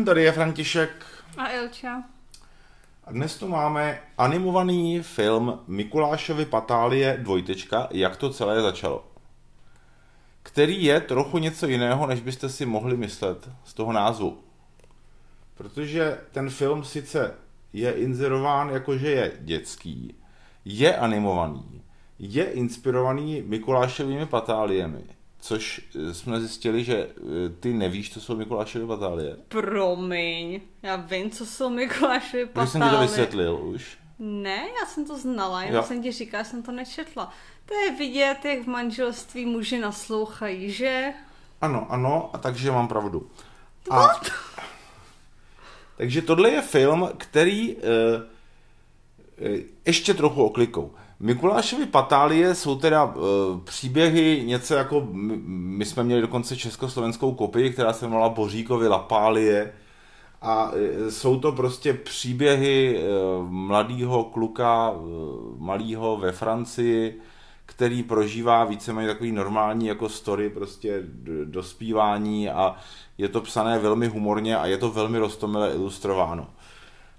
den, tady je František. A Ilča. A dnes tu máme animovaný film Mikulášovi Patálie dvojtečka, jak to celé začalo. Který je trochu něco jiného, než byste si mohli myslet z toho názvu. Protože ten film sice je inzerován jako, že je dětský, je animovaný, je inspirovaný Mikulášovými patáliemi, což eh, jsme zjistili, že eh, ty nevíš, co jsou Mikulášovy patálie. Promiň, já vím, co jsou Mikulášovy patálie. Už jsem ti to vysvětlil už. Ne, já jsem to znala, jenom Jo. jsem ti říkala, jsem to nečetla. To je vidět, jak v manželství muži naslouchají, že? Ano, ano, a takže mám pravdu. A, takže tohle je film, který e, e, ještě trochu oklikou. Mikulášovy patálie jsou teda e, příběhy něco jako, my, my jsme měli dokonce československou kopii, která se jmenovala Boříkovi Lapálie a e, jsou to prostě příběhy e, mladého kluka, e, malého ve Francii, který prožívá víceméně takový normální jako story prostě dospívání a je to psané velmi humorně a je to velmi roztomile ilustrováno.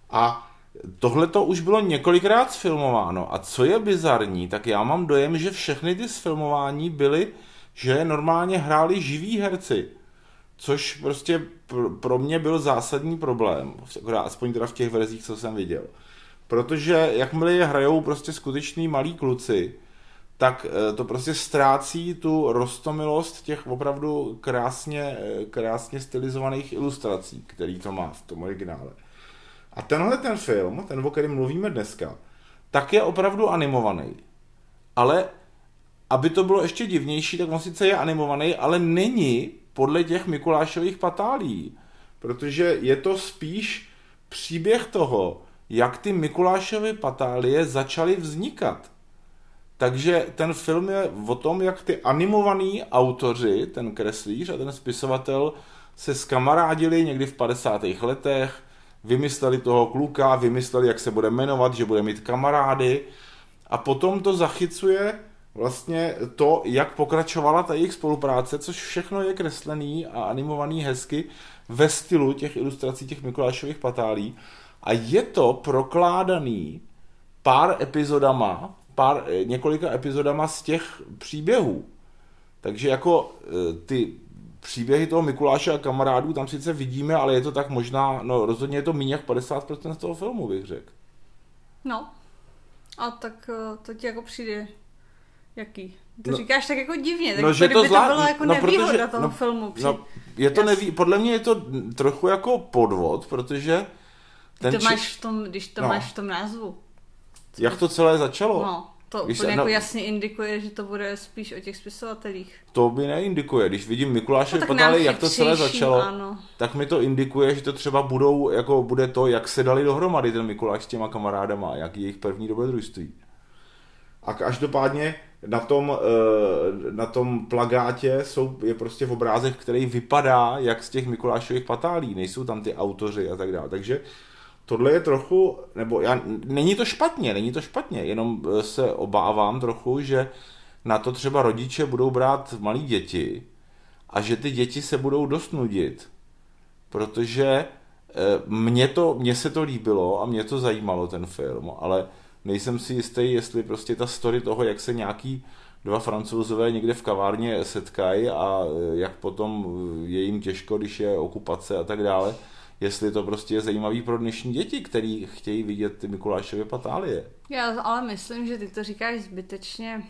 A tohle to už bylo několikrát sfilmováno a co je bizarní, tak já mám dojem, že všechny ty sfilmování byly, že normálně hráli živí herci. Což prostě pr- pro mě byl zásadní problém, aspoň teda v těch verzích, co jsem viděl. Protože jakmile je hrajou prostě skutečný malí kluci, tak eh, to prostě ztrácí tu rostomilost těch opravdu krásně, eh, krásně stylizovaných ilustrací, který to má v tom originále. A tenhle ten film, ten, o kterém mluvíme dneska, tak je opravdu animovaný. Ale aby to bylo ještě divnější, tak on sice je animovaný, ale není podle těch Mikulášových patálí. Protože je to spíš příběh toho, jak ty Mikulášovy patálie začaly vznikat. Takže ten film je o tom, jak ty animovaný autoři, ten kreslíř a ten spisovatel se skamarádili někdy v 50. letech, vymysleli toho kluka, vymysleli, jak se bude jmenovat, že bude mít kamarády a potom to zachycuje vlastně to, jak pokračovala ta jejich spolupráce, což všechno je kreslený a animovaný hezky ve stylu těch ilustrací těch Mikulášových patálí a je to prokládaný pár epizodama, pár, eh, několika epizodama z těch příběhů. Takže jako eh, ty příběhy toho Mikuláše a kamarádů tam sice vidíme, ale je to tak možná, no rozhodně je to méně jak 50% z toho filmu, bych řekl. No. A tak eh, to ti jako přijde jaký? To No- říkáš tak jako divně, tak No, že to by zvlá- to bylo jako no, nevýhoda protože- toho no, filmu. Při... No, je to neví, podle mě je to trochu jako podvod, protože ten to či- máš v tom, když to No. máš v tom názvu. jak to celé začalo, No, to Když úplně no- jako jasně indikuje, že to bude spíš o těch spisovatelích. to by neindikuje. Když vidím Mikuláše No, Patály, jak to celé začalo, Ano. tak mi to indikuje, že to třeba budou, jako bude to, jak se dali dohromady ten Mikuláš s těma kamarádama, jak je jejich první dobrodružství. A každopádně na tom, eh, na tom plagátě jsou, je prostě v obrázek, který vypadá jak z těch Mikulášových patálí, nejsou tam ty autoři a tak dále. Takže tohle je trochu, nebo já, není to špatně, není to špatně, jenom eh, se obávám trochu, že na to třeba rodiče budou brát malí děti a že ty děti se budou dost nudit, protože eh, mně, to, mně se to líbilo a mě to zajímalo ten film, ale nejsem si jistý, jestli prostě ta story toho, jak se nějaký dva francouzové někde v kavárně setkají a eh, jak potom je jim těžko, když je okupace a tak dále, jestli to prostě je zajímavý pro dnešní děti, který chtějí vidět ty Mikulášovy patálie. Já ale myslím, že ty to říkáš zbytečně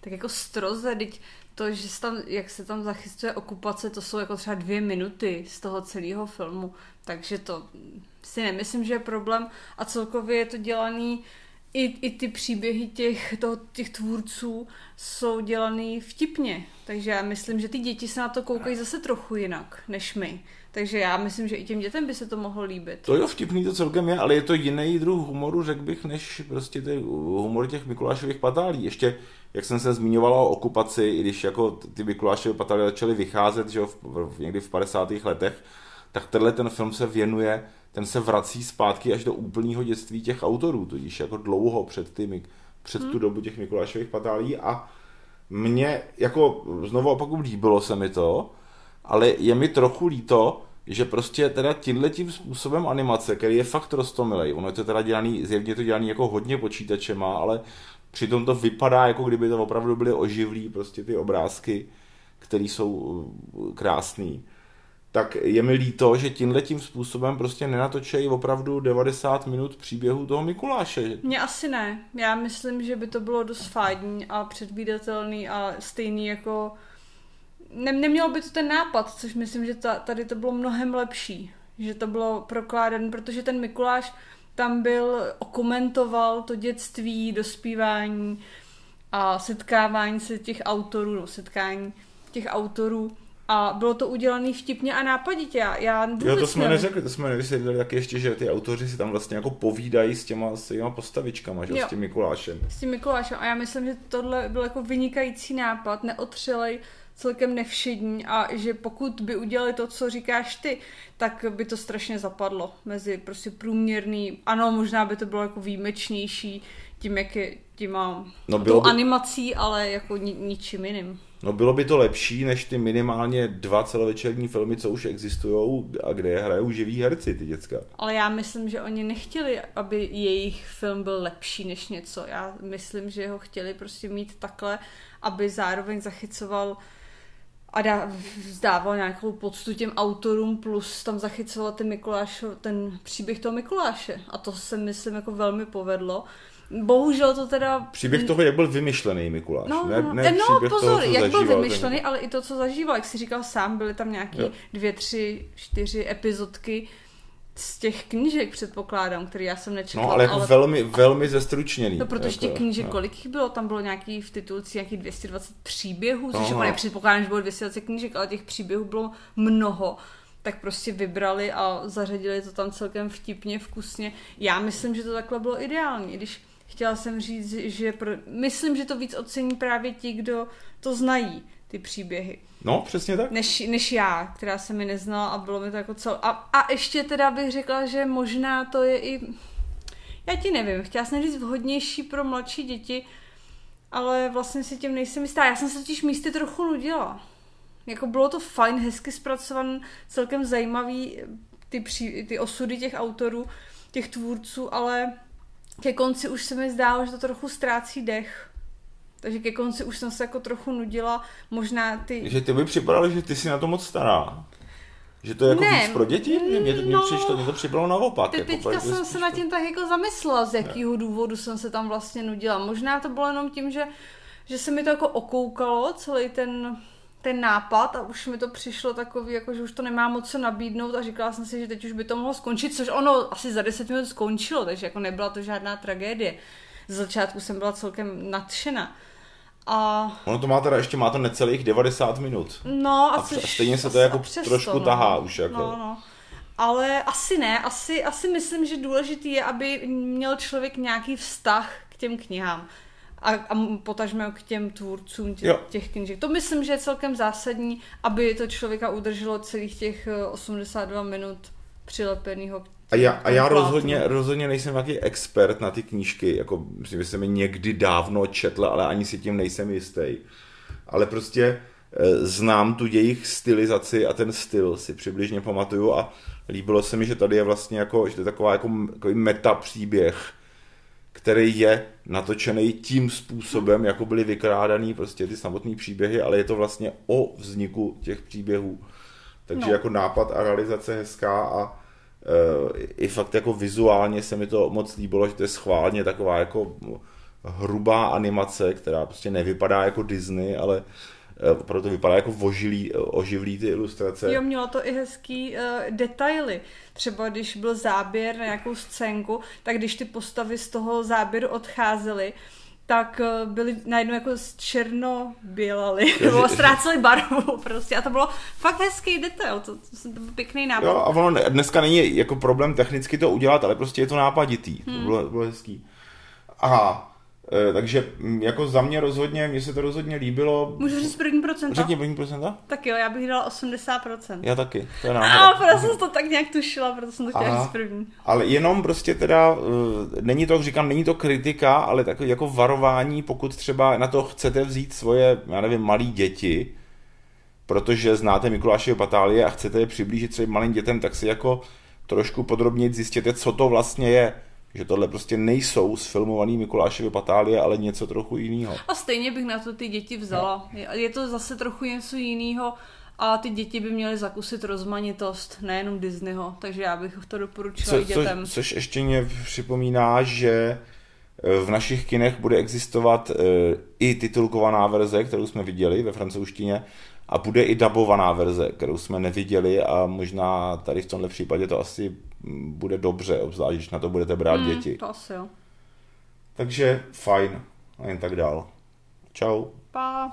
tak jako stroze, teď to, že se tam, jak se tam zachycuje okupace, to jsou jako třeba dvě minuty z toho celého filmu, takže to si nemyslím, že je problém a celkově je to dělaný i, i ty příběhy těch, toho, těch tvůrců jsou dělaný vtipně, takže já myslím, že ty děti se na to koukají zase trochu jinak než my. Takže já myslím, že i těm dětem by se to mohlo líbit. To jo, vtipný to celkem je, ale je to jiný druh humoru, řekl bych, než prostě ty humor těch Mikulášových patálí. Ještě, jak jsem se zmiňovala o okupaci, i když jako ty Mikulášové patály začaly vycházet, že jo, v, v, někdy v 50. letech, tak tenhle ten film se věnuje, ten se vrací zpátky až do úplného dětství těch autorů, tudíž jako dlouho před, ty, před tu dobu těch Mikulášových patálí a mně, jako znovu opakuju, líbilo se mi to, ale je mi trochu líto, že prostě teda tímhle tím způsobem animace, který je fakt rostomilej, ono je to teda dělaný, zjevně to dělaný jako hodně počítačema, ale přitom to vypadá, jako kdyby to opravdu byly oživlí, prostě ty obrázky, které jsou uh, krásný. Tak je mi líto, že tímhle tím způsobem prostě nenatočejí opravdu 90 minut příběhu toho Mikuláše. Mně asi ne. Já myslím, že by to bylo dost fádní a předvídatelný a stejný jako ne, nemělo by to ten nápad, což myslím, že ta, tady to bylo mnohem lepší. Že to bylo prokládané, protože ten Mikuláš tam byl, okomentoval to dětství, dospívání a setkávání se těch autorů, no, setkání těch autorů a bylo to udělané vtipně a nápaditě. Já, já jo, to jsme neřekli, to jsme nevysvětlili taky ještě, že ty autoři si tam vlastně jako povídají s těma, s těma postavičkama, že? Jo, s tím Mikulášem. S tím Mikulášem a já myslím, že tohle byl jako vynikající nápad, neotřelej celkem nevšední a že pokud by udělali to, co říkáš ty, tak by to strašně zapadlo mezi prostě průměrný, ano, možná by to bylo jako výjimečnější tím, jak je, tím mám no, bylo by... animací, ale jako ni, ničím jiným. No bylo by to lepší, než ty minimálně dva celovečerní filmy, co už existují a kde je hrajou živí herci, ty děcka. Ale já myslím, že oni nechtěli, aby jejich film byl lepší než něco. Já myslím, že ho chtěli prostě mít takhle, aby zároveň zachycoval a dá, vzdával nějakou poctu těm autorům, plus tam zachycoval ten Mikuláš, ten příběh toho Mikuláše. A to se myslím jako velmi povedlo. Bohužel to teda... Příběh toho, jak byl vymyšlený Mikuláš. No, ne, ne no pozor, toho, jak byl vymyšlený, ten... ale i to, co zažíval. Jak jsi říkal sám, byly tam nějaké dvě, tři, čtyři epizodky, z těch knížek předpokládám, který já jsem nečetla. No, ale jako ale... velmi, velmi zestručněný. No, protože jako, těch knížek, no. kolik jich bylo? Tam bylo nějaký v titulci nějaký 220 příběhů, což jako nepředpokládám, že bylo 220 knížek, ale těch příběhů bylo mnoho tak prostě vybrali a zařadili to tam celkem vtipně, vkusně. Já myslím, že to takhle bylo ideální, když chtěla jsem říct, že pro... myslím, že to víc ocení právě ti, kdo to znají, ty příběhy. No, přesně tak. Než, než já, která se mi neznala a bylo mi to jako cel... A, a ještě teda bych řekla, že možná to je i... Já ti nevím, chtěla jsem říct vhodnější pro mladší děti, ale vlastně si tím nejsem jistá. Já jsem se totiž místy trochu nudila. Jako bylo to fajn, hezky zpracovaný, celkem zajímavý ty, pří, ty osudy těch autorů, těch tvůrců, ale ke konci už se mi zdálo, že to trochu ztrácí dech. Takže ke konci už jsem se jako trochu nudila, možná ty... Že ty by připadalo, že ty si na to moc stará. Že to je jako ne, víc pro děti? Mě, mě, mě, no, přišlo, mě to připadalo naopak. Te, jako, teďka jsem se nad tím tak jako zamyslela, z jakého důvodu jsem se tam vlastně nudila. Možná to bylo jenom tím, že, že se mi to jako okoukalo, celý ten, ten nápad a už mi to přišlo takový, jako že už to nemá moc co nabídnout a říkala jsem si, že teď už by to mohlo skončit, což ono asi za 10 minut skončilo, takže jako nebyla to žádná tragédie. Z začátku jsem byla celkem nadšena. A... Ono to má teda, ještě má to necelých 90 minut. No a, a stejně se to jako přesto, trošku no. tahá už jako. No, no. Ale asi ne, asi, asi myslím, že důležitý je, aby měl člověk nějaký vztah k těm knihám a, a potažme k těm tvůrcům tě, těch knížek. To myslím, že je celkem zásadní, aby to člověka udrželo celých těch 82 eh, minut přilepeného k a já, a já rozhodně, rozhodně nejsem nějaký expert na ty knížky, jako myslím, že jsem je někdy dávno četl, ale ani si tím nejsem jistý. Ale prostě e, znám tu jejich stylizaci a ten styl si přibližně pamatuju a líbilo se mi, že tady je vlastně jako, že to je taková jako, jako meta příběh, který je natočený tím způsobem, jako byly vykrádaný prostě ty samotné příběhy, ale je to vlastně o vzniku těch příběhů. Takže no. jako nápad a realizace hezká a i fakt jako vizuálně se mi to moc líbilo, že to je schválně taková jako hrubá animace, která prostě nevypadá jako Disney, ale eh, opravdu to vypadá jako ožilý, oživlý ty ilustrace. Jo, mělo to i hezký uh, detaily. Třeba když byl záběr na nějakou scénku, tak když ty postavy z toho záběru odcházely, tak eh, byli najednou jako černobělali, nebo ztráceli barvu prostě a to bylo fakt hezký detail, to, to, to byl pěkný nápad. Jo, a ono dneska není jako problém technicky to udělat, ale prostě je to nápaditý, hmm. to bylo, bylo hezký. Aha, takže mm, jako za mě rozhodně, mně se to rozhodně líbilo. Můžu říct první procenta? Řekni první procenta? Tak jo, já bych dala 80%. Já taky, to je náhoda. A proto jsem to tak nějak tušila, proto jsem to chtěla říct první. Ale jenom prostě teda, uh, není to, říkám, není to kritika, ale takový jako varování, pokud třeba na to chcete vzít svoje, já nevím, malí děti, protože znáte Mikulášové patálie a chcete je přiblížit třeba malým dětem, tak si jako trošku podrobněji zjistěte, co to vlastně je. Že tohle prostě nejsou sfilmovaný Mikulášovy patálie, ale něco trochu jiného. A stejně bych na to ty děti vzala. Je to zase trochu něco jiného a ty děti by měly zakusit rozmanitost, nejenom Disneyho, takže já bych to doporučila co, dětem. Co, což ještě mě připomíná, že v našich kinech bude existovat eh, i titulkovaná verze, kterou jsme viděli ve francouzštině, a bude i dabovaná verze, kterou jsme neviděli a možná tady v tomhle případě to asi bude dobře, obzvlášť, když na to budete brát hmm, děti. To asi jo. Takže fajn a jen tak dál. Čau. Pa.